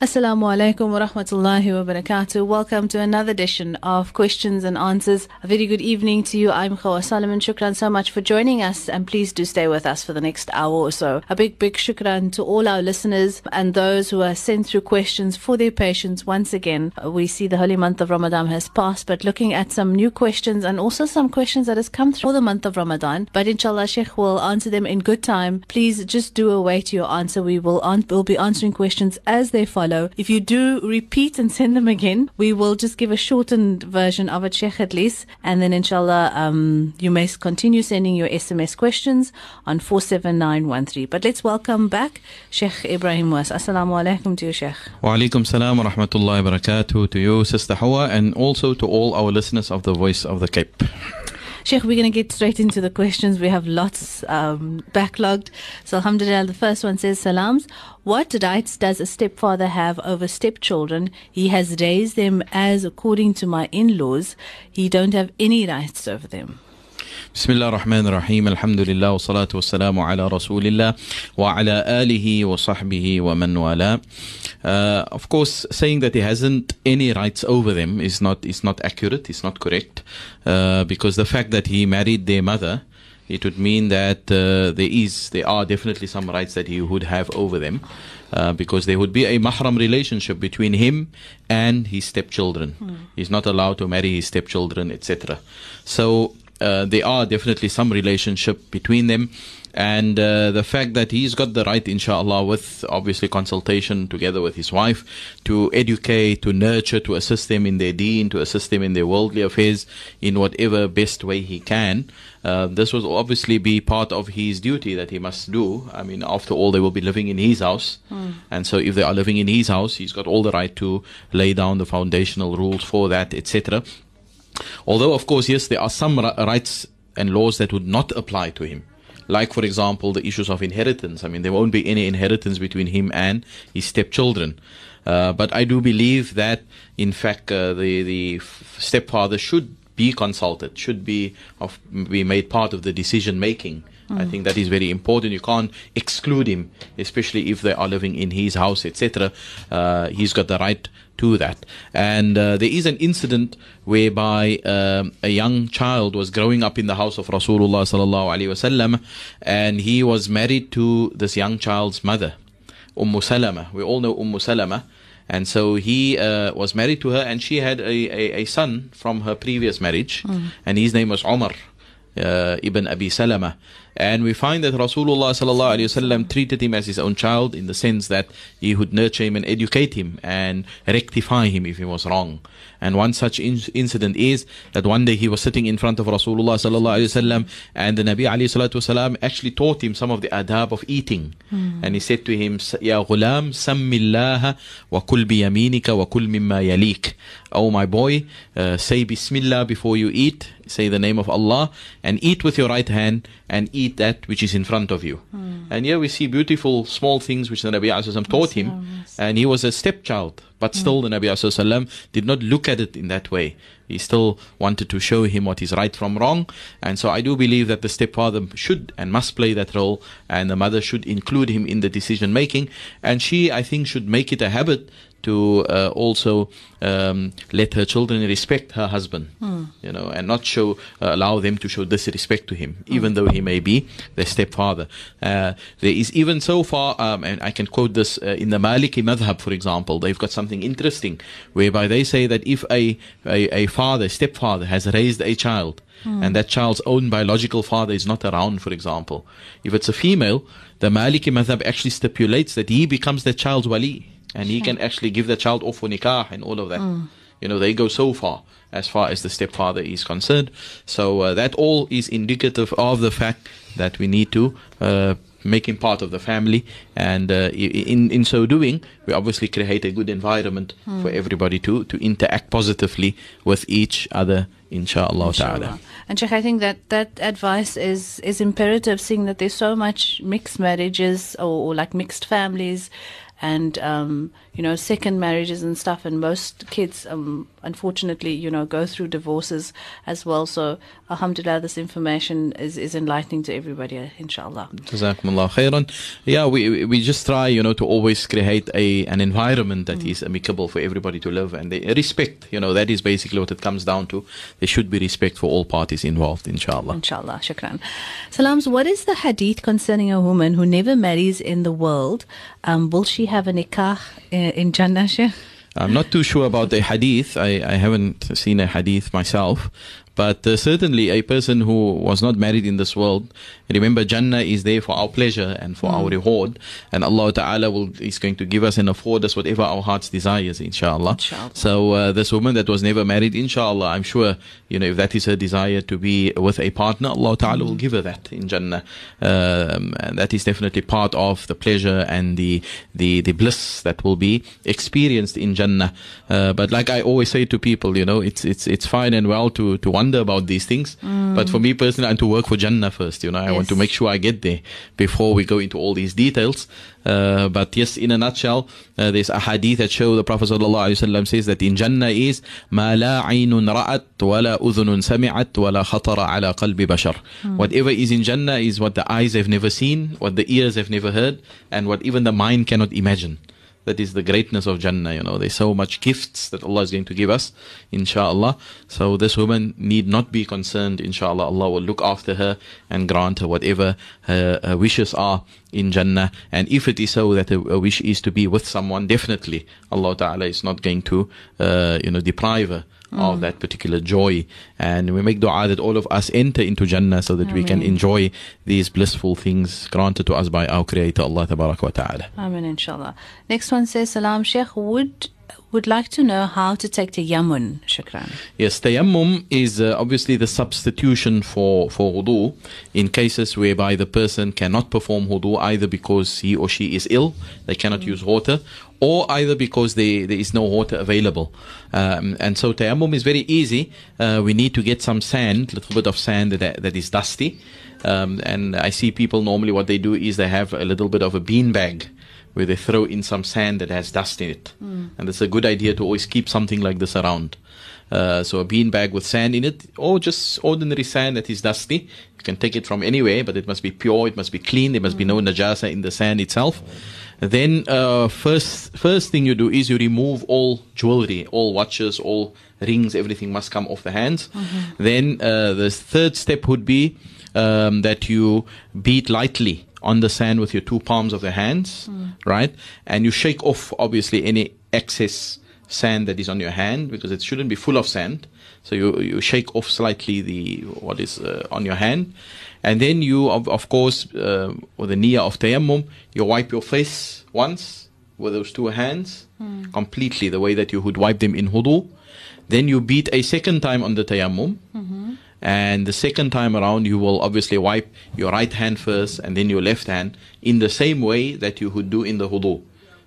Assalamu alaikum wa rahmatullahi wa barakatuh. Welcome to another edition of Questions and Answers. A very good evening to you. I'm Khawa Solomon. Shukran so much for joining us and please do stay with us for the next hour or so. A big, big shukran to all our listeners and those who are sent through questions for their patience. Once again, we see the holy month of Ramadan has passed, but looking at some new questions and also some questions that has come through the month of Ramadan. But inshallah, Sheikh will answer them in good time. Please just do await your answer. We will, an- will be answering questions as they follow. If you do repeat and send them again, we will just give a shortened version of it, Sheikh, at least. And then, inshallah, um, you may continue sending your SMS questions on 47913. But let's welcome back Sheikh Ebrahim Moos. Assalamu alaikum to you, Sheikh. Wa alaikum salam wa rahmatullahi wa barakatuh to you, Sister Hawa, and also to all our listeners of the Voice of the Cape. Sheikh, we're going to get straight into the questions. We have lots um, backlogged. So, Alhamdulillah, the first one says, Salams. What rights does a stepfather have over stepchildren? He has raised them as according to my in laws. He don't have any rights over them. بسم الله الرحمن الرحيم الحمد لله والصلاة والسلام على رسول الله وعلى آله وصحبه ومن والاه uh, Of course, saying that he hasn't any rights over them is not is not accurate, is not correct, uh, because the fact that he married their mother, it would mean that uh, there is there are definitely some rights that he would have over them. Uh, because there would be a mahram relationship between him and his stepchildren. He's not allowed to marry his stepchildren, etc. So uh, there are definitely some relationship between them. And uh, the fact that he's got the right inshallah with obviously consultation together with his wife to educate to nurture to assist them in their deen to assist them in their worldly affairs in whatever best way he can uh, this will obviously be part of his duty that he must do. I mean after all they will be living in his house. And so if they are living in his house he's got all the right to lay down the foundational rules for that etc Although, of course, yes, there are some rights and laws that would not apply to him. Like, for example, the issues of inheritance. I mean, there won't be any inheritance between him and his stepchildren. Uh, but I do believe that, in fact, uh, the the stepfather should be consulted, should be of be made part of the decision making. I think that is very important. You can't exclude him, especially if they are living in his house, etc. Uh, he's got the right to that. And uh, there is an incident whereby um, a young child was growing up in the house of Rasulullah sallallahu alaihi wasallam, and he was married to this young child's mother, Umm Salama. We all know Umm Salama. And so he uh, was married to her, and she had a, a, a son from her previous marriage, and his name was Omar uh, ibn Abi Salama. And we find that Rasulullah sallallahu alaihi wasallam treated him as his own child in the sense that he would nurture him and educate him and rectify him if he was wrong. And one such in- incident is that one day he was sitting in front of Rasulullah sallallahu alaihi wasallam, and the Nabi alayhi salatu wasalam actually taught him some of the adab of eating. And he said to him, "Ya ghulam, sammillaha wa kul biyaminika wa kul mimma yalik." Oh my boy, uh, say Bismillah before you eat. Say the name of Allah and eat with your right hand and eat that which is in front of you. Hmm. And here we see beautiful small things which the Nabi Wasallam taught him. And he was a stepchild, but hmm. still the Nabi Wasallam did not look at it in that way. He still wanted to show him what is right from wrong. And so I do believe that the stepfather should and must play that role, and the mother should include him in the decision making. And she, I think, should make it a habit to uh, also um, let her children respect her husband, you know, and not show uh, allow them to show disrespect to him, even though he may be their stepfather. Uh, there is even so far, um, and I can quote this uh, in the Maliki Madhab, for example, they've got something interesting whereby they say that if a a, a father, stepfather, has raised a child. And that child's own biological father is not around, for example. If it's a female, the Maliki Madhab actually stipulates that he becomes the child's wali and he can actually give the child off for nikah and all of that. You know, they go so far as far as the stepfather is concerned. So uh, that all is indicative of the fact that we need to uh, make him part of the family, and uh, in in so doing, we obviously create a good environment for everybody to to interact positively with each other, inshallah ta'ala. Inshallah. And Sheikh, I think that that advice is is imperative, seeing that there's so much mixed marriages or, or like mixed families, and um, you know second marriages and stuff. And most kids, um, unfortunately, you know, go through divorces as well. So, alhamdulillah, this information is is enlightening to everybody, inshallah. Jazakumullah khairan. Yeah, we we- just try, you know, to always create a an environment that is amicable for everybody to live and they respect. You know, that is basically what it comes down to. There should be respect for all parties involved, inshallah. Inshallah, shukran. Salams, what is the hadith concerning a woman who never marries in the world? Um, will she have a nikah in, in Jannah, Sheikh? I'm not too sure about the hadith. I, I haven't seen a hadith myself. But uh, certainly, a person who was not married in this world, remember, Jannah is there for our pleasure and for our reward. And Allah Ta'ala will, is going to give us and afford us whatever our hearts desires, inshallah. Inshallah. So, uh, this woman that was never married, inshallah, I'm sure, you know, if that is her desire to be with a partner, Allah Ta'ala will give her that in Jannah. Um, and that is definitely part of the pleasure and the, the, the bliss that will be experienced in Jannah. Uh, but like I always say to people, you know, it's, it's, it's fine and well to, to wonder about these things. But for me personally, and to work for Jannah first, you know, I want to Yes. make sure I get there before we go into all these details. Uh, but yes, in a nutshell, uh, there's a hadith that show the Prophet ﷺ says that in Jannah is ما لا عين رأت ولا أذن سمعت ولا خطر على قلب بشر. Whatever is in Jannah is what the eyes have never seen, what the ears have never heard, and what even the mind cannot imagine. That is the greatness of Jannah, you know. There's so much gifts that Allah is going to give us, inshallah. So this woman need not be concerned, inshallah. Allah will look after her and grant her whatever her wishes are in Jannah. And if it is so that a, a wish is to be with someone, definitely Allah Ta'ala is not going to, uh, you know, deprive her of that particular joy. And we make dua that all of us enter into Jannah so that we can enjoy these blissful things granted to us by our Creator, Allah Ta'ala. Amen, inshallah. Next one says, Salam Sheikh, would would like to know how to take tayammum. Shukran. Yes, tayammum is uh, obviously the substitution for, for wudu in cases whereby the person cannot perform wudu either because he or she is ill, they cannot use water, or either because they, there is no water available. Um, and so tayammum is very easy. Uh, we need to get some sand, a little bit of sand that, that is dusty. Um, and I see people normally what they do is they have a little bit of a bean bag where they throw in some sand that has dust in it. And it's a good idea to always keep something like this around. Uh, so a bean bag with sand in it, or just ordinary sand that is dusty. You can take it from anywhere, but it must be pure, it must be clean, there must be no najasa in the sand itself. Then uh, first first thing you do is you remove all jewelry, all watches, all rings, everything must come off the hands. Then uh, the third step would be um, that you beat lightly on the sand with your two palms of the hands, right? And you shake off obviously any excess sand that is on your hand because it shouldn't be full of sand. So you you shake off slightly the what is uh, on your hand, and then you of, of course uh, with the niyyah of tayammum you wipe your face once with those two hands completely the way that you would wipe them in wudu. Then you beat a second time on the tayammum. And the second time around, you will obviously wipe your right hand first and then your left hand in the same way that you would do in the wudu.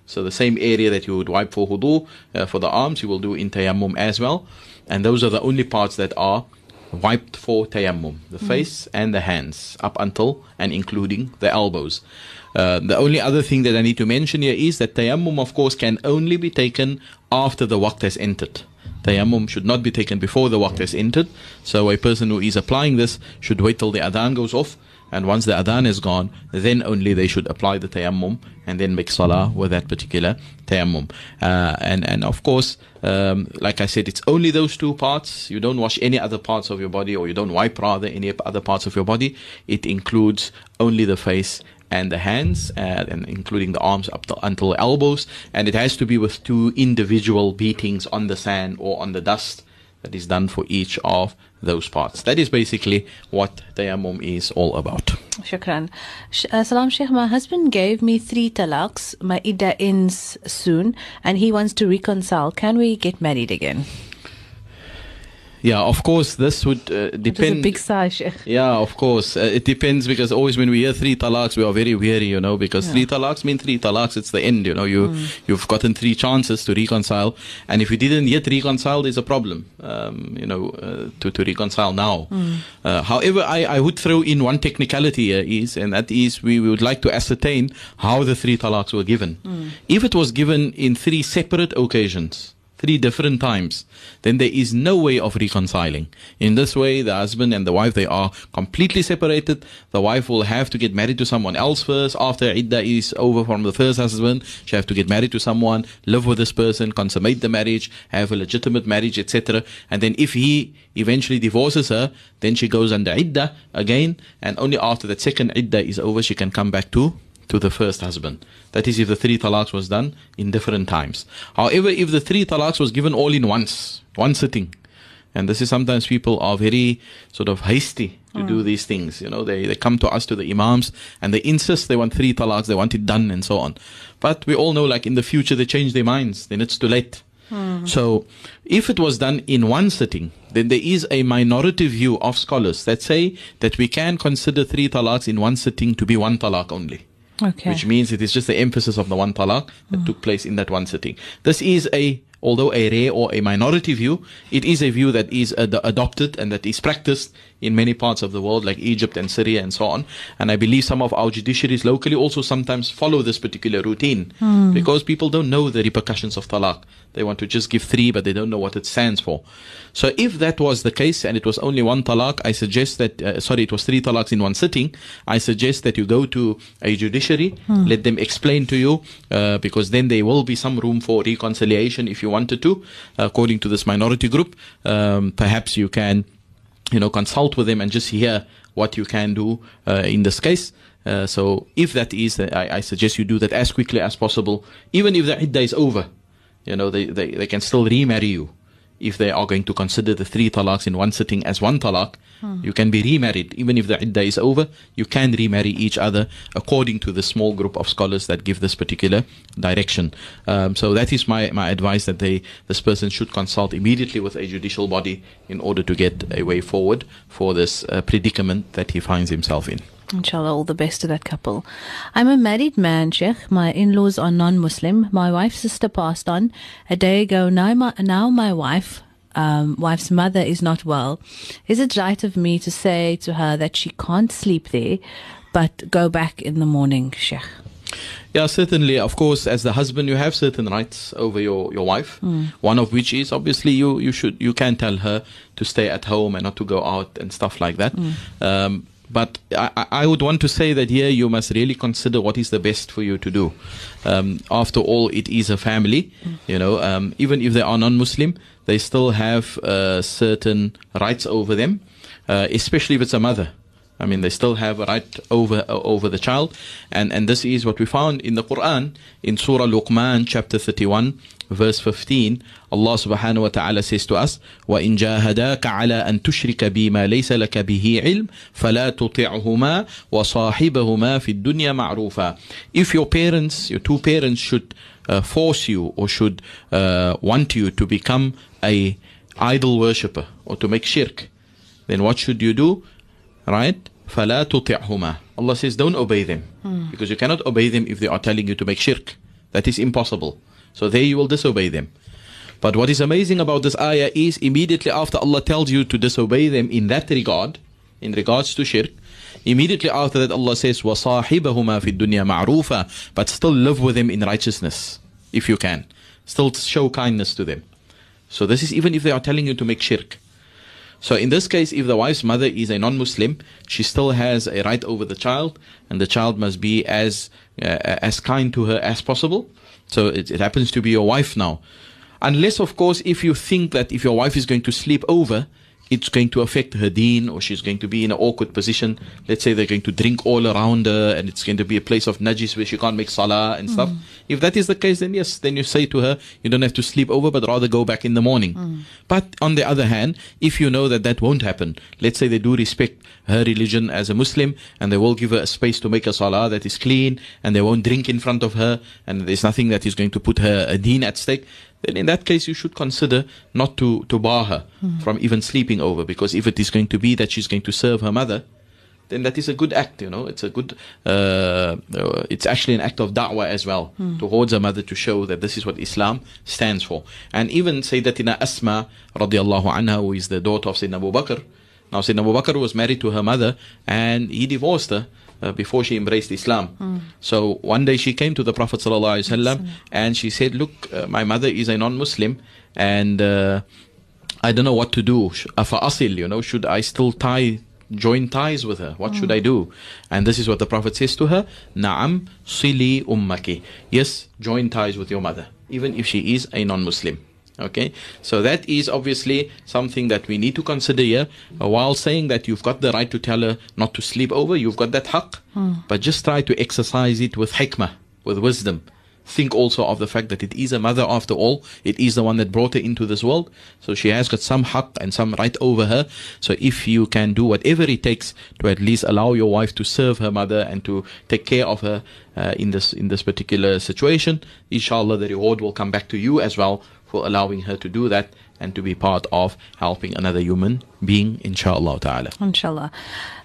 So the same area that you would wipe for wudu, uh, for the arms, you will do in tayammum as well. And those are the only parts that are wiped for tayammum the face and the hands, up until and including the elbows. Uh, the only other thing that I need to mention here is that tayammum, of course, can only be taken after the waqt has entered. Tayammum should not be taken before the waqt has entered. So a person who is applying this should wait till the adhan goes off. And once the adhan is gone, then only they should apply the tayammum and then make salah with that particular tayammum. Uh, and, and of course, um, like I said, it's only those two parts. You don't wash any other parts of your body or you don't wipe rather any other parts of your body. It includes only the face and the hands, uh, and including the arms up to, until the elbows, and it has to be with two individual beatings on the sand or on the dust that is done for each of those parts. That is basically what tayammum is all about. Shukran. Sh- uh, Salam Sheikh, my husband gave me three talaqs. My idda ends soon and he wants to reconcile. Can we get married again? Yeah, of course, this would uh, It is a big sigh, Sheikh. Yeah, of course. Uh, it depends because always when we hear three talaqs, we are very weary, you know, because three talaqs mean three talaqs. It's the end, you know. You you've gotten three chances to reconcile, and if you didn't yet reconcile, there's a problem, um, you know, uh, to to reconcile now. Uh, however, I I would throw in one technicality here is, and that is we, we would like to ascertain how the three talaqs were given. If it was given in three separate occasions three different times, then there is no way of reconciling. In this way, the husband and the wife, they are completely separated. The wife will have to get married to someone else first. After idda is over from the first husband, she have to get married to someone, live with this person, consummate the marriage, have a legitimate marriage, etc. And then if he eventually divorces her, then she goes under idda again, and only after that second idda is over, she can come back to to the first husband. That is if the three talaqs was done in different times. However, if the three talaqs was given all in once, one sitting, and this is sometimes people are very sort of hasty to do mm. these things. You know, they, they come to us, to the imams, and they insist they want three talaqs, they want it done, and so on. But we all know, like in the future, they change their minds, then it's too late. Mm. So, if it was done in one sitting, then there is a minority view of scholars that say that we can consider three talaqs in one sitting to be one talaq only Okay. which means it is just the emphasis of the one talaq that took place in that one sitting. This is a, although a rare or a minority view, it is a view that is ad- adopted and that is practiced in many parts of the world, like Egypt and Syria and so on. And I believe some of our judiciaries locally also sometimes follow this particular routine because people don't know the repercussions of talaq. They want to just give three, but they don't know what it stands for. So if that was the case and it was only one talaq, I suggest that, uh, sorry, it was three talaqs in one sitting, I suggest that you go to a judiciary, let them explain to you, uh, because then there will be some room for reconciliation if you wanted to, according to this minority group. Um, perhaps you can you know, consult with them and just hear what you can do uh, in this case. Uh, so if that is, uh, I, I suggest you do that as quickly as possible. Even if the iddah is over, you know, they, they, they can still remarry you. If they are going to consider the three talaqs in one sitting as one talaq, you can be remarried. Even if the iddah is over, you can remarry each other according to the small group of scholars that give this particular direction. Um, so that is my, my advice that they, this person should consult immediately with a judicial body in order to get a way forward for this uh, predicament that he finds himself in. Inshallah, all the best to that couple. I'm a married man, Sheikh. My in laws are non Muslim. My wife's sister passed on a day ago. Now my, now my wife, um, wife's mother is not well. Is it right of me to say to her that she can't sleep there, but go back in the morning, Sheikh? Yeah, certainly. Of course, as the husband, you have certain rights over your, your wife. One of which is obviously you, you should you can tell her to stay at home and not to go out and stuff like that. Um, but I, I- I would want to say that here you must really consider what is the best for you to do. Um, after all, it is a family. You know, um, even if they are non-Muslim, they still have uh, certain rights over them, uh, especially if it's a mother. I mean, they still have a right over uh, over the child, and and this is what we found in the Quran in Surah Luqman, chapter thirty-one, verse fifteen. Allah Subhanahu wa Taala says to us, وَإِن جَاهَدَاكَ عَلَى أَن تُشْرِكَ بِمَا لَيْسَ لَكَ بِهِ عِلْمٍ فَلَا تُطِعْهُمَا وَصَاحِبَهُمَا فِي الدُّنْيا مَعْرُوفًا If your parents, your two parents, should uh, force you or should uh, want you to become a idol worshipper or to make shirk, then what should you do? right? فَلَا تُطِعْهُمَا Allah says, don't obey them. Because you cannot obey them if they are telling you to make shirk. That is impossible. So there you will disobey them. But what is amazing about this ayah is immediately after Allah tells you to disobey them in that regard, in regards to shirk, immediately after that Allah says, وَصَاحِبَهُمَا فِي الدُّنْيا مَعْرُوفًا But still live with them in righteousness, if you can. Still show kindness to them. So this is even if they are telling you to make shirk. So in this case, if the wife's mother is a non-Muslim, she still has a right over the child, and the child must be as uh, as kind to her as possible. So it, it happens to be your wife now, unless of course if you think that if your wife is going to sleep over, it's going to affect her deen or she's going to be in an awkward position. Let's say they're going to drink all around her and it's going to be a place of najis where she can't make salah and stuff. Mm. If that is the case, then yes, then you say to her, you don't have to sleep over, but rather go back in the morning. Mm. But on the other hand, if you know that that won't happen, let's say they do respect her religion as a Muslim and they will give her a space to make a salah that is clean and they won't drink in front of her and there's nothing that is going to put her deen at stake, then in that case you should consider not to, to bar her from even sleeping over because if it is going to be that she's going to serve her mother, then that is a good act, you know. It's a good, uh, uh, it's actually an act of da'wah as well towards her mother to show that this is what Islam stands for. And even Sayyidatina Asma radiallahu anha, who is the daughter of Sayyidina Abu Bakr. Now Sayyidina Abu Bakr was married to her mother and he divorced her. Uh, before she embraced Islam. So one day she came to the Prophet and she said, Look, uh, my mother is a non Muslim and uh, I don't know what to do. Asil, you know, should I still tie, join ties with her? What should I do? And this is what the Prophet says to her, Na'am sili ummaki. Yes, join ties with your mother, even if she is a non-Muslim. Okay, so that is obviously something that we need to consider here. Uh, while saying that you've got the right to tell her not to sleep over, you've got that haqq, but just try to exercise it with hikmah, with wisdom. Think also of the fact that it is a mother after all. It is the one that brought her into this world. So she has got some haqq and some right over her. So if you can do whatever it takes to at least allow your wife to serve her mother and to take care of her uh, in this in this particular situation, inshallah the reward will come back to you as well for allowing her to do that and to be part of helping another human being, inshallah ta'ala. Inshallah.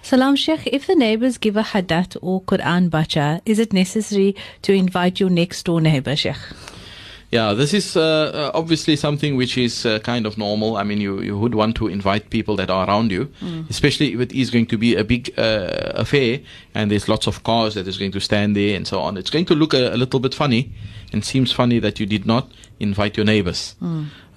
Salam Sheikh, if the neighbors give a hadat or Quran bacha, is it necessary to invite your next door neighbor, Sheikh? Yeah, this is uh, uh, obviously something which is uh, kind of normal. I mean, you, you would want to invite people that are around you, especially if it is going to be a big uh, affair and there's lots of cars that is going to stand there and so on. It's going to look a, a little bit funny and seems funny that you did not invite your neighbors.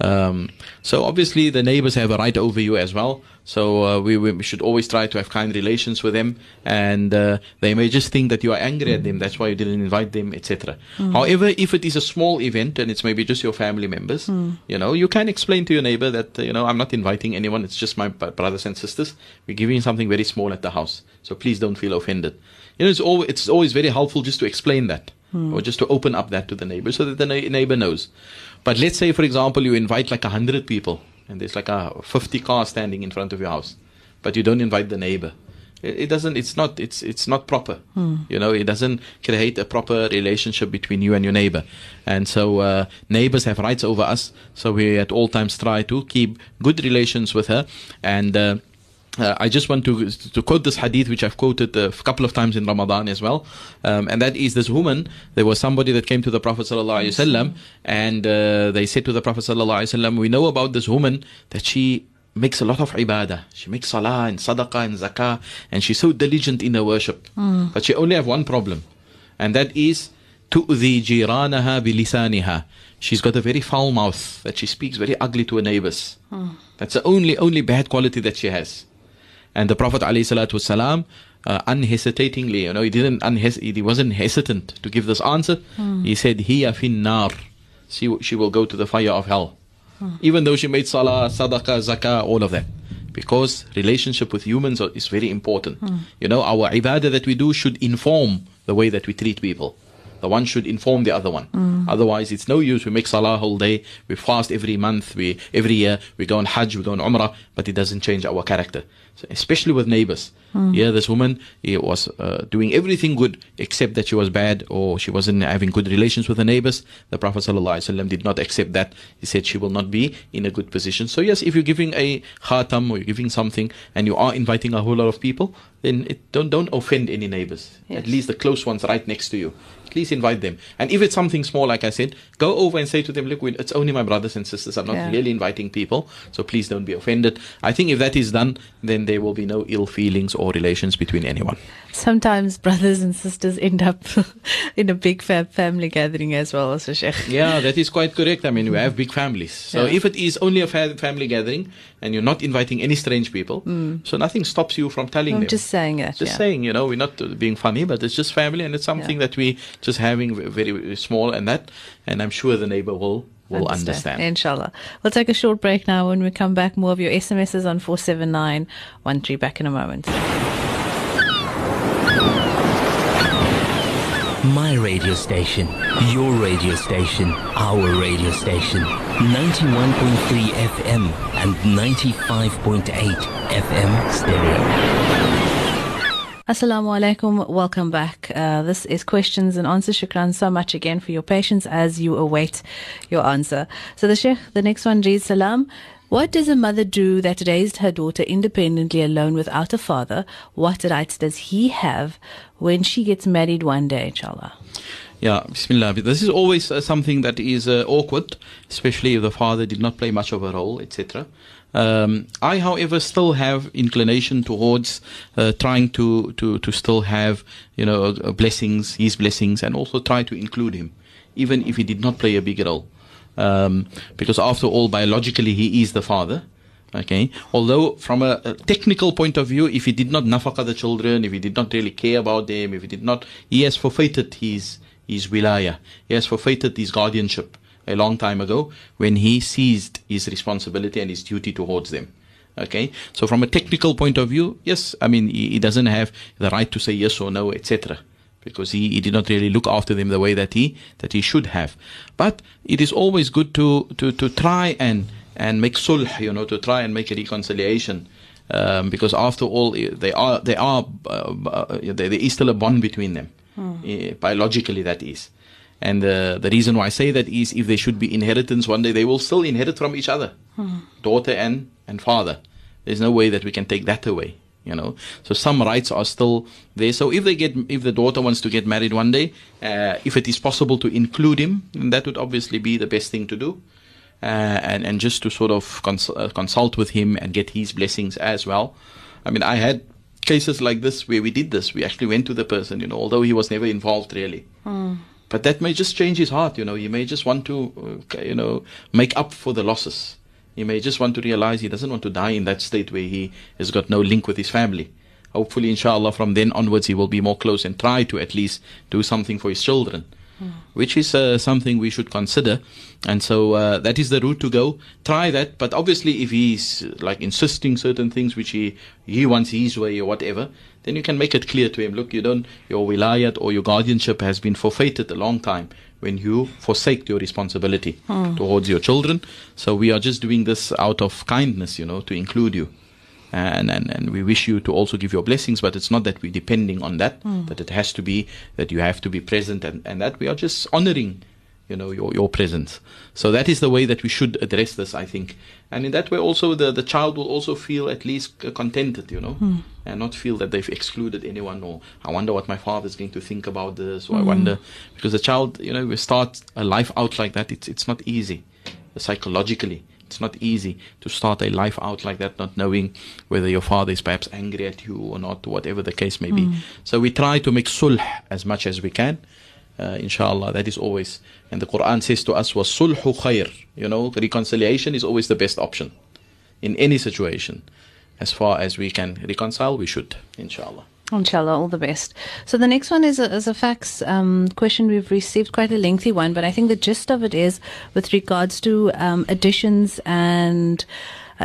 Um, so obviously the neighbors have a right over you as well. So uh, we, we should always try to have kind relations with them, and uh, they may just think that you are angry at them. That's why you didn't invite them, etc. However, if it is a small event and it's maybe just your family members, you know, you can explain to your neighbor that uh, you know I'm not inviting anyone. It's just my b- brothers and sisters. We're giving something very small at the house, so please don't feel offended. You know, it's always it's always very helpful just to explain that. Or just to open up that to the neighbor so that the na- neighbor knows. But let's say, for example, you invite like a hundred people and there's like a 50 cars standing in front of your house, but you don't invite the neighbor. It, it doesn't, it's not, it's, it's not proper. You know, it doesn't create a proper relationship between you and your neighbor. And so, uh, neighbors have rights over us. So we at all times try to keep good relations with her. And, uh, uh, I just want to to quote this hadith, which I've quoted a couple of times in Ramadan as well, um, and that is this woman. There was somebody that came to the Prophet sallallahu alaihi wasallam, and uh, they said to the Prophet sallallahu alaihi wasallam, "We know about this woman that she makes a lot of ibadah. She makes salah and sadaqah and zakah, and she's so diligent in her worship. But she only have one problem, and that is tu'zi jiranaha bilisaniha. She's got a very foul mouth that she speaks very ugly to her neighbors. That's the only only bad quality that she has. And the Prophet ﷺ, uh, unhesitatingly, you know, he didn't unhes- he wasn't hesitant to give this answer. Hmm. He said, "Hiya fin nar." She she will go to the fire of hell, hmm. even though she made salah, sadaqah, zakah, all of that. Because relationship with humans are- is very important. Hmm. You know, our ibadah that we do should inform the way that we treat people. The one should inform the other one. Otherwise, it's no use. We make salah whole day. We fast every month. We every year we go on Hajj. We go on Umrah, but it doesn't change our character. So especially with neighbors. Yeah, this woman it was uh, doing everything good except that she was bad or she wasn't having good relations with the neighbors. The Prophet ﷺ did not accept that. He said she will not be in a good position. So yes, if you're giving a khatam or you're giving something and you are inviting a whole lot of people, then it, don't don't offend any neighbors. At least the close ones right next to you. Please invite them. And if it's something small, like I said, go over and say to them, look, it's only my brothers and sisters. I'm not Yeah. really inviting people. So please don't be offended. I think if that is done, then there will be no ill feelings or relations between anyone. Sometimes brothers and sisters end up in a big fa- family gathering as well, so Sheikh. Yeah, that is quite correct. I mean, we have big families. So Yeah. if it is only a fa- family gathering and you're not inviting any strange people, mm. so nothing stops you from telling I'm them. just saying that. just yeah. saying, you know, we're not being funny, but it's just family, and it's something Yeah. that we just having very, very small, and that, and I'm sure the neighbor will will understand. Inshallah. We'll take a short break now. When we come back, more of your SMSs on 47913. Back in a moment. My radio station, your radio station, our radio station. 91.3 FM and 95.8 FM stereo. Assalamu alaikum. Welcome back. Uh, this is questions and answers. Shukran so much again for your patience as you await your answer. So the Sheikh, the next one reads Salam. What does a mother do that raised her daughter independently alone without a father? What rights does he have when she gets married one day, inshallah? Yeah, Bismillah. This is always uh, something that is uh, awkward, especially if the father did not play much of a role, etc. Um, I, however, still have inclination towards uh, trying to, to, to still have, you know, uh, blessings, his blessings, and also try to include him, even if he did not play a big role. Um, because after all, biologically, he is the father. Okay. Although from a, a, technical point of view, if he did not nafaka the children, if he did not really care about them, if he did not, he has forfeited his, his wilaya. He has forfeited his guardianship a long time ago when he seized his responsibility and his duty towards them. Okay. So from a technical point of view, yes, I mean, he, he doesn't have the right to say yes or no, etc because he, he did not really look after them the way that he that he should have. But it is always good to to, to try and and make sulh, you know, to try and make a reconciliation. Um, because after all, they are they are uh, uh, there, is still a bond between them, uh, biologically that is. And uh, the reason why I say that is if there should be inheritance one day, they will still inherit from each other, hmm. daughter and, and father. There's no way that we can take that away you know. So some rights are still there. So if they get if the daughter wants to get married one day uh, if it is possible to include him that would obviously be the best thing to do. Uh, and and just to sort of cons- uh, consult with him and get his blessings as well. I mean i had cases like this where we did this. We actually went to the person you know although he was never involved really. Mm. But that may just change his heart you know. He may just want to uh, you know make up for the losses. He may just want to realize he doesn't want to die in that state where he has got no link with his family. Hopefully, inshallah, from then onwards, he will be more close and try to at least do something for his children, mm. which is uh, something we should consider. And so uh, that is the route to go. Try that, but obviously, if he's like insisting certain things which he he wants his way or whatever, then you can make it clear to him. Look, you don't your wilayat or your guardianship has been forfeited a long time when you forsake your responsibility hmm. towards your children. So we are just doing this out of kindness, you know, to include you. And, and, and we wish you to also give your blessings, but it's not that we're depending on that, mm. that it has to be, that you have to be present and, and that we are just honoring you know your your presence so that is the way that we should address this i think and in that way also the the child will also feel at least contented you know mm. and not feel that they've excluded anyone or i wonder what my father is going to think about this or mm. i hmm. wonder because the child you know we start a life out like that it's it's not easy psychologically it's not easy to start a life out like that, not knowing whether your father is perhaps angry at you or not, whatever the case may be. Mm. So we try to make sulh as much as we can uh, inshallah that is always and the quran says to us was sulhu khair you know reconciliation is always the best option in any situation as far as we can reconcile we should inshallah Inshallah, all the best. So the next one is a, is a fax um, question we've received, quite a lengthy one, but I think the gist of it is with regards to um, additions and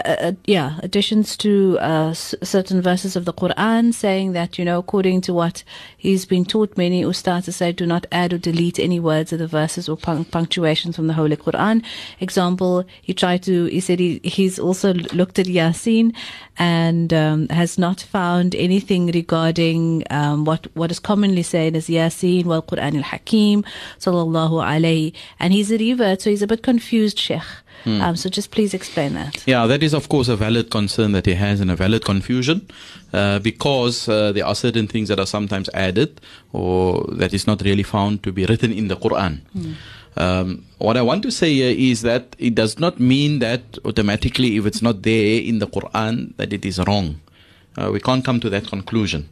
uh, uh, yeah, additions to uh, s- certain verses of the Quran, saying that you know, according to what he's been taught, many ustads say do not add or delete any words of the verses or punctuations from the Holy Quran. Example, he tried to. He said he, he's also looked at Yasin and um, has not found anything regarding um, what what is commonly said as Yasin wal Quran al Hakim, sallallahu alayhi. And he's a revert, so he's a bit confused, Sheikh. Hmm. Um, so just please explain that. Yeah, that is of course a valid concern that he has and a valid confusion uh, because uh, there are certain things that are sometimes added or that is not really found to be written in the Quran. Hmm. Um, what I want to say here is that it does not mean that automatically if it's not there in the Quran that it is wrong. Uh, we can't come to that conclusion.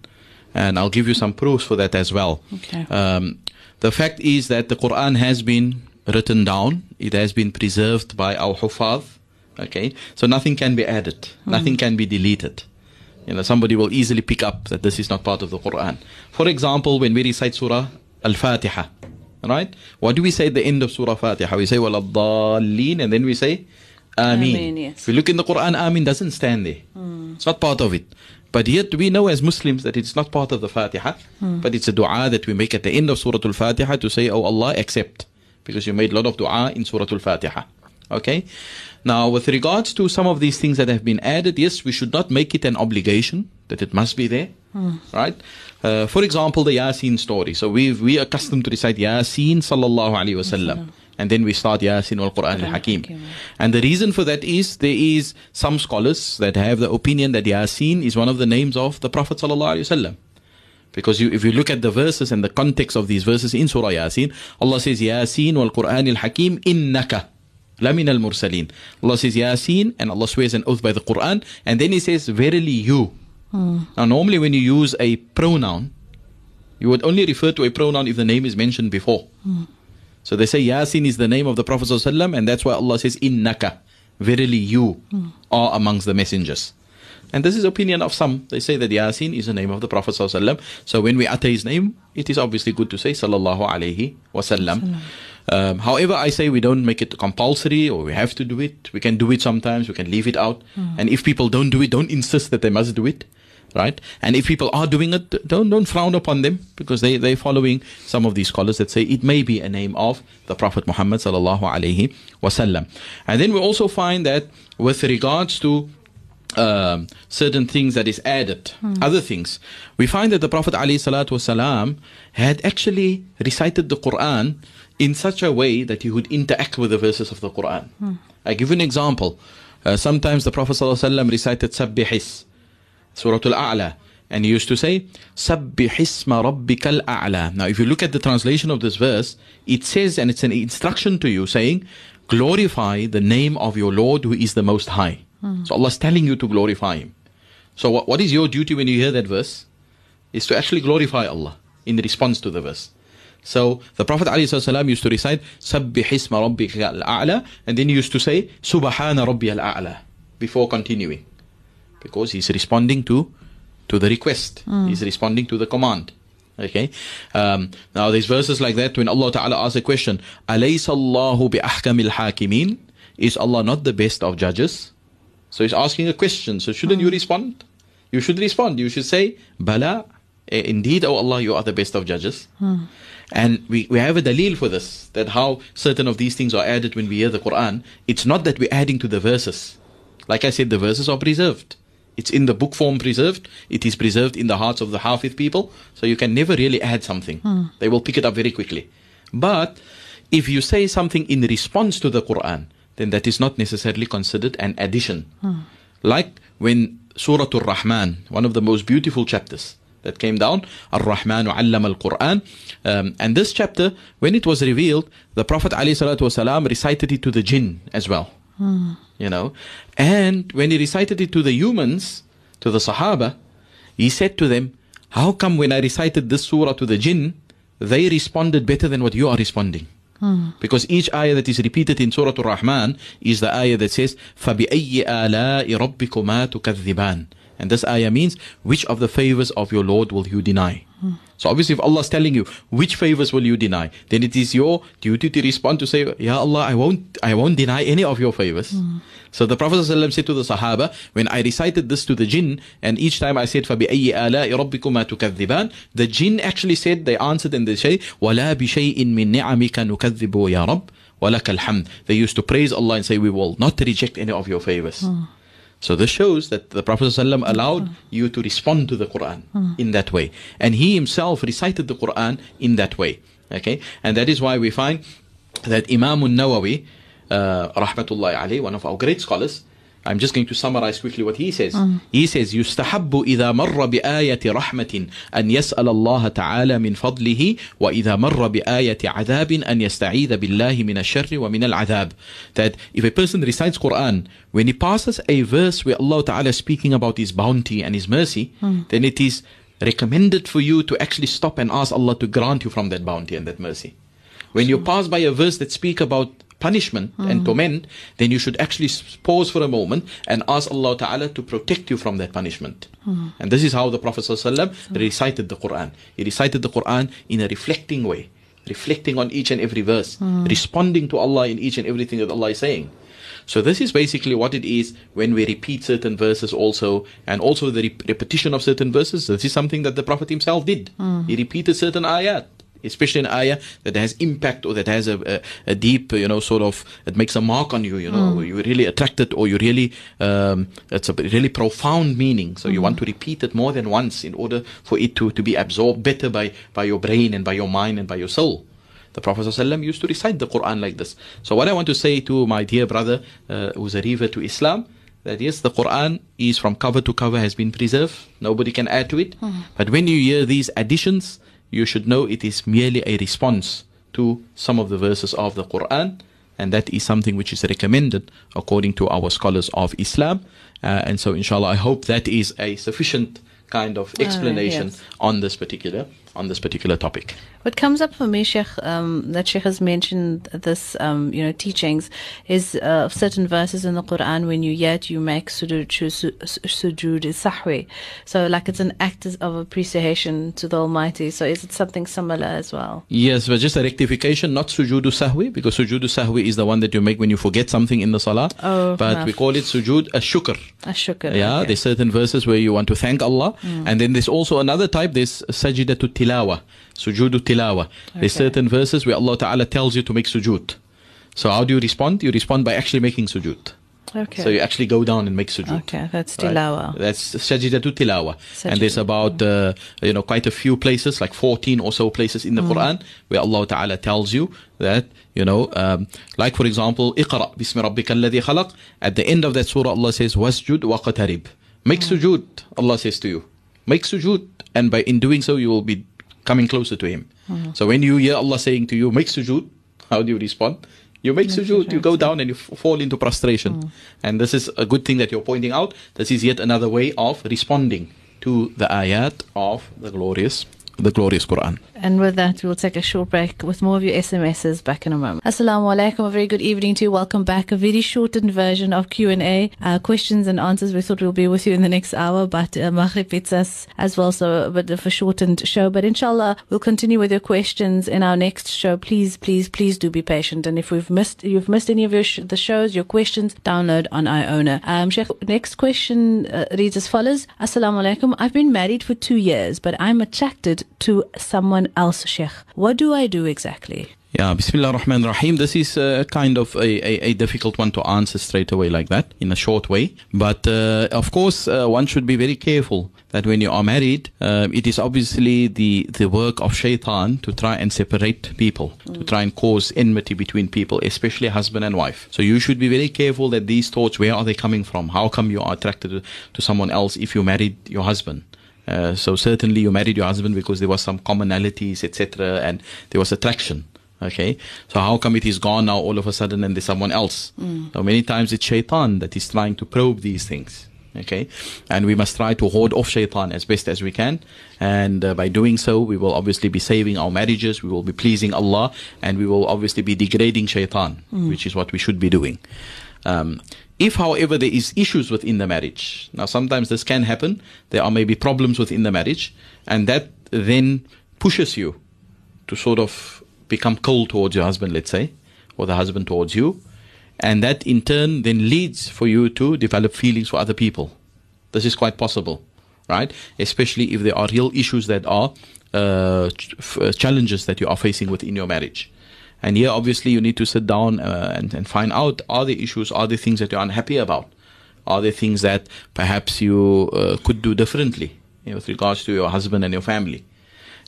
And I'll give you some proofs for that as well. Okay. Um, the fact is that the Quran has been written down. It has been preserved by our hufaz. Okay, so nothing can be added, mm. nothing can be deleted. You know, somebody will easily pick up that this is not part of the Quran. For example, when we recite Surah Al-Fatiha, right? What do we say at the end of Surah Fatiha? We say Waladdaleen and then we say Ameen. Ameen yes. If you look in the Quran, Ameen doesn't stand there. Mm. It's not part of it. But yet we know as Muslims that it's not part of the Fatiha, mm. but it's a dua that we make at the end of Surah Al-Fatiha to say, Oh Allah, accept because you made a lot of dua in Surah Al-Fatiha. Okay? Now, with regards to some of these things that have been added, yes, we should not make it an obligation that it must be there. Right? Uh, for example, the Yasin story. So we we accustomed to recite Yasin sallallahu alaihi wasallam. And then we start Yasin al Quran al Hakim. And the reason for that is there is some scholars that have the opinion that Yasin is one of the names of the Prophet sallallahu alaihi wasallam. Because you, if you look at the verses and the context of these verses in Surah Yasin, Allah says, Yasin wal Quran al Hakim innaka. Lamin al Mursaleen. Allah says Yasin and Allah swears an oath by the Quran and then He says, Verily you. Now, normally when you use a pronoun, you would only refer to a pronoun if the name is mentioned before. So they say Yasin is the name of the Prophet and that's why Allah says Innaka, verily you are amongst the messengers. And this is opinion of some. They say that Yasin is the name of the Prophet ﷺ. So when we utter his name, it is obviously good to say Sallallahu Alaihi Wasallam. Um, however, I say we don't make it compulsory or we have to do it. We can do it sometimes, we can leave it out. And if people don't do it, don't insist that they must do it right? And if people are doing it, don't don't frown upon them because they they're following some of these scholars that say it may be a name of the Prophet Muhammad sallallahu alaihi wasallam. And then we also find that with regards to um, certain things that is added, other things, we find that the Prophet wasalam had actually recited the Quran in such a way that he would interact with the verses of the Quran. I give you an example. Uh, sometimes the Prophet wasallam recited Sabbihis. Surah Al-A'la. And he used to say, Sabbih isma rabbika al-a'la. Now, if you look at the translation of this verse, it says, and it's an instruction to you saying, glorify the name of your Lord who is the Most High. So Allah is telling you to glorify Him. So what, what is your duty when you hear that verse? Is to actually glorify Allah in response to the verse. So the Prophet ﷺ used to recite, Sabbih isma rabbika al-a'la, and then he used to say, Subhana rabbi al-a'la, before continuing because he's responding to to the request. He's responding to the command. Okay. Um, now there's verses like that when Allah Taala asks a question, "Alaysa Allahu bi ahkamil hakimin?" Is Allah not the best of judges? So he's asking a question. So shouldn't you hmm. respond? You should respond. You should say, "Bala." eh, Indeed, O Allah, you are the best of judges. Hmm. And we, we have a dalil for this, that how certain of these things are added when we hear the Quran. It's not that we're adding to the verses. Like I said, the verses are preserved. It's in the book form preserved. It is preserved in the hearts of the Hafid people. So you can never really add something. Hmm. They will pick it up very quickly. But if you say something in response to the Quran, then that is not necessarily considered an addition. Like when Surah Ar-Rahman, one of the most beautiful chapters that came down, Ar-Rahman allama al-Quran. Um, and this chapter, when it was revealed, the Prophet ﷺ recited it to the jinn as well you know. And when he recited it to the humans, to the Sahaba, he said to them, How come when I recited this surah to the jinn, they responded better than what you are responding? Because each ayah that is repeated in Surah Al-Rahman is the ayah that says, فَبِأَيِّ آلَاءِ رَبِّكُمَا تُكَذِّبَانِ And this ayah means, which of the favors of your Lord will you deny? So obviously if Allah is telling you, which favors will you deny? Then it is your duty to respond to say, Ya Allah, I won't, I won't deny any of your favors. So the Prophet ﷺ said to the Sahaba, when I recited this to the jinn, and each time I said, فَبِأَيِّ آلَاءِ رَبِّكُمَا تُكَذِّبَانِ The jinn actually said, they answered and they say, وَلَا بِشَيْءٍ مِّن نِعَمِكَ نُكَذِّبُ يَا رَبِّ وَلَكَ الْحَمْدِ They used to praise Allah and say, we will not reject any of your favors. So this shows that the Prophet ﷺ allowed you to respond to the Quran in that way. And he himself recited the Quran in that way. Okay? And that is why we find that Imam al-Nawawi, uh, rahmatullahi alayhi, one of our great scholars, I'm just going to summarize quickly what he says. He says, يستحب إذا مر بآية رحمة أن يسأل الله تعالى من فضله وإذا مر بآية عذاب أن يستعيذ بالله من الشر ومن العذاب. That if a person recites Quran, when he passes a verse where Allah Ta'ala is speaking about His bounty and His mercy, then it is recommended for you to actually stop and ask Allah to grant you from that bounty and that mercy. When you pass by a verse that speak about punishment and hmm. torment, then you should actually pause for a moment and ask Allah Ta'ala to protect you from that punishment. Hmm. And this is how the Prophet ﷺ hmm. recited the Quran. He recited the Quran in a reflecting way, reflecting on each and every verse, responding to Allah in each and everything that Allah is saying. So this is basically what it is when we repeat certain verses also, and also the rep- repetition of certain verses. This is something that the Prophet himself did. He repeated certain ayat especially an ayah that has impact or that has a, a, a deep, you know, sort of, it makes a mark on you, you know, you're really attracted or you really, um, it's a really profound meaning. So you want to repeat it more than once in order for it to, to be absorbed better by, by your brain and by your mind and by your soul. The Prophet ﷺ used to recite the Quran like this. So what I want to say to my dear brother uh, who's a revert to Islam, that yes, the Quran is from cover to cover has been preserved. Nobody can add to it. But when you hear these additions, you should know it is merely a response to some of the verses of the Quran. And that is something which is recommended according to our scholars of Islam. Uh, and so, inshallah, I hope that is a sufficient kind of explanation yes. on this particular on this particular topic. What comes up for me, Sheikh, um, that Sheikh has mentioned this, um, you know, teachings is uh, certain verses in the Quran when you yet you make sujood, su- sujood sahwi. So like it's an act of appreciation to the Almighty. So is it something similar as well? Yes, but just a rectification, not sujudu sahwi, because sujudu sahwi is the one that you make when you forget something in the salah. Oh, but we call it sujud a-shukr. Ashukr. Yeah, okay. there's certain verses where you want to thank Allah, and then there's also another type. There's sajidatu tilawa, sujudu tilawa. Okay. There's certain verses where Allah Ta'ala tells you to make sujood. So how do you respond? You respond by actually making sujood. Okay. So you actually go down and make sujood. Okay, that's tilawa. Right? That's sajidatu tilawa. Sajidatu. And there's about, uh, you know, quite a few places, like 14 or so places in the mm. Quran where Allah Ta'ala tells you that, you know, um, like for example, iqra bismi rabbika alladhi khalaq. At the end of that surah, Allah says, wasjud wa qatarib. Make mm. sujood, Allah says to you. Make sujood. And by in doing so, you will be coming closer to Him. Uh-huh. So when you hear Allah saying to you, make sujood, how do you respond? You make sujood, you go down and you f- fall into prostration. Uh-huh. And this is a good thing that you're pointing out. This is yet another way of responding to the ayat of the glorious, the glorious Quran. And with that, we'll take a short break with more of your SMSs back in a moment. Assalamu alaikum. A very good evening to you. Welcome back. A very shortened version of Q&A, uh, questions and answers. We thought we'll be with you in the next hour, but uh, Maghrib hits us as well, so a bit of a shortened show. But inshallah, we'll continue with your questions in our next show. Please, please, please do be patient. And if we've missed, you've missed any of your sh- the shows, your questions, download on iono. Um, Sheikh, next question uh, reads as follows. Assalamu alaikum. I've been married for two years, but I'm attracted to someone else, Sheikh. What do I do exactly? Yeah, Bismillah ar-Rahman ar-Rahim. This is uh, kind of a, a, a difficult one to answer straight away like that, in a short way. But uh, of course, uh, one should be very careful that when you are married, uh, it is obviously the, the work of shaitan to try and separate people, to try and cause enmity between people, especially husband and wife. So you should be very careful that these thoughts, where are they coming from? How come you are attracted to someone else if you married your husband? Uh, so certainly you married your husband because there was some commonalities, etc., and there was attraction. Okay, so how come it is gone now all of a sudden and there's someone else? So many times it's shaitan that is trying to probe these things. Okay, and we must try to hold off shaitan as best as we can, and uh, by doing so, we will obviously be saving our marriages. We will be pleasing Allah, and we will obviously be degrading shaitan, which is what we should be doing. Um, if, however, there is issues within the marriage, now sometimes this can happen. There are maybe problems within the marriage, and that then pushes you to sort of become cold towards your husband, let's say, or the husband towards you, and that in turn then leads for you to develop feelings for other people. This is quite possible, right? Especially if there are real issues that are uh, challenges that you are facing within your marriage. And here, obviously, you need to sit down uh, and, and find out are there issues, are there things that you're unhappy about? Are there things that perhaps you uh, could do differently you know, with regards to your husband and your family?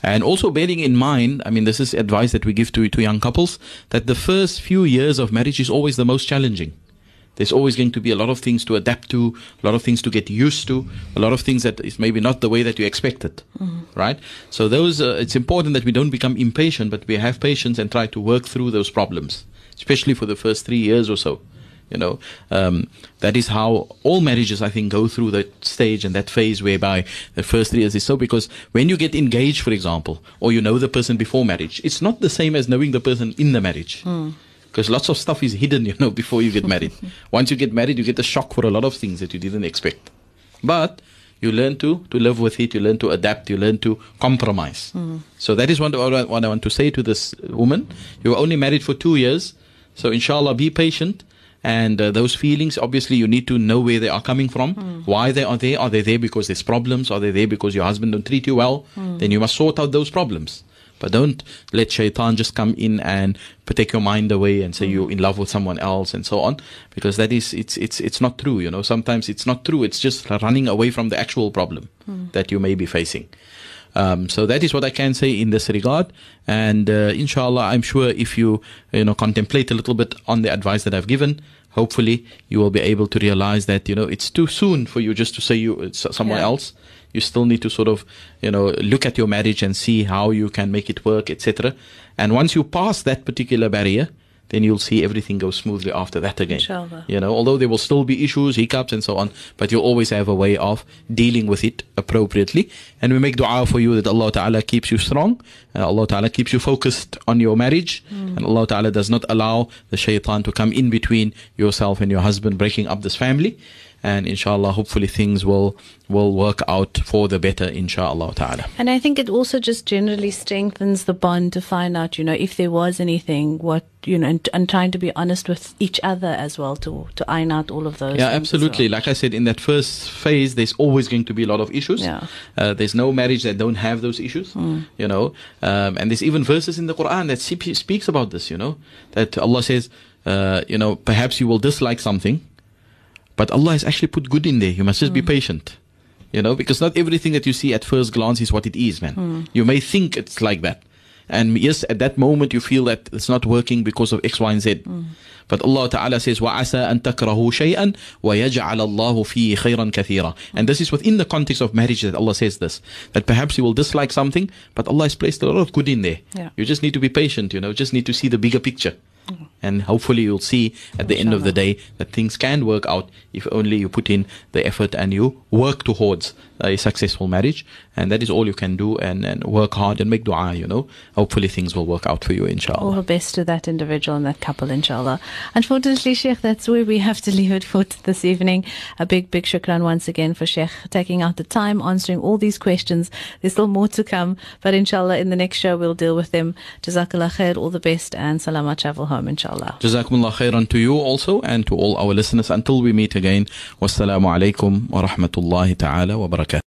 And also bearing in mind, I mean, this is advice that we give to, to young couples, that the first few years of marriage is always the most challenging. There's always going to be a lot of things to adapt to, a lot of things to get used to, a lot of things that is maybe not the way that you expected, right? So those, uh, it's important that we don't become impatient, but we have patience and try to work through those problems, especially for the first three years or so. You know, um, that is how all marriages, I think, go through that stage and that phase whereby the first three years is so. Because when you get engaged, for example, or you know the person before marriage, it's not the same as knowing the person in the marriage. Because lots of stuff is hidden, you know, before you get married. Once you get married, you get a shock for a lot of things that you didn't expect. But you learn to to live with it. You learn to adapt. You learn to compromise. Mm. So that is what, I- what I want to say to this woman. You were only married for two years, so inshallah, be patient. And uh, those feelings, obviously, you need to know where they are coming from, mm. why they are there. Are they there because there's problems? Are they there because your husband don't treat you well? Mm. Then you must sort out those problems. But don't let shaitan just come in and take your mind away and say you're in love with someone else and so on, because that is it's it's it's not true. You know, sometimes it's not true. It's just running away from the actual problem that you may be facing. Um, so that is what I can say in this regard. And uh, inshallah, I'm sure if you you know contemplate a little bit on the advice that I've given, hopefully you will be able to realize that you know it's too soon for you just to say you it's someone Yeah. else. You still need to sort of you know look at your marriage and see how you can make it work, etc. And once you pass that particular barrier. Then you'll see everything go smoothly after that again. Inshallah. You know, although there will still be issues, hiccups, and so on, but you'll always have a way of dealing with it appropriately. And we make dua for you that Allah Ta'ala keeps you strong, and Allah Ta'ala keeps you focused on your marriage, hmm. and Allah Ta'ala does not allow the shaitan to come in between yourself and your husband, breaking up this family. And inshallah, hopefully things will will work out for the better, inshallah ta'ala. And I think it also just generally strengthens the bond to find out, you know, if there was anything, what, you know, and, and trying to be honest with each other as well to, to iron out all of those. Yeah, absolutely. well. Like I said, in that first phase, there's always going to be a lot of issues. Yeah. Uh, there's no marriage that don't have those issues, you know. Um, and there's even verses in the Quran that speaks about this, you know, that Allah says, uh, you know, perhaps you will dislike something, but Allah has actually put good in there. You must just be patient, you know, because not everything that you see at first glance is what it is, man. You may think it's like that. And yes, at that moment you feel that it's not working because of X, Y, and Z. But Allah Ta'ala says, وَعَسَىٰ أَن تَكْرَهُ شَيْئًا وَيَجْعَلَ اللَّهُ فِيهِ خَيْرًا كَثِيرًا And this is within the context of marriage that Allah says this. That perhaps you will dislike something, but Allah has placed a lot of good in there. Yeah. You just need to be patient, you know, just need to see the bigger picture. And hopefully you'll see at the end of the day that things can work out if only you put in the effort and you work towards a successful marriage. And that is all you can do and, and work hard and make dua, you know. Hopefully things will work out for you, inshallah. All the best to that individual and that couple, inshallah. Unfortunately, Sheikh, that's where we have to leave it for this evening. A big, big shukran once again for Sheikh taking out the time, answering all these questions. There's still more to come, but inshallah, in the next show, we'll deal with them. Jazakallah khair, all the best, and salama travel home, inshallah. Jazakumullah khairan to you also and to all our listeners. Until we meet again, wassalamu alaikum wa rahmatullahi ta'ala wa barakatuh.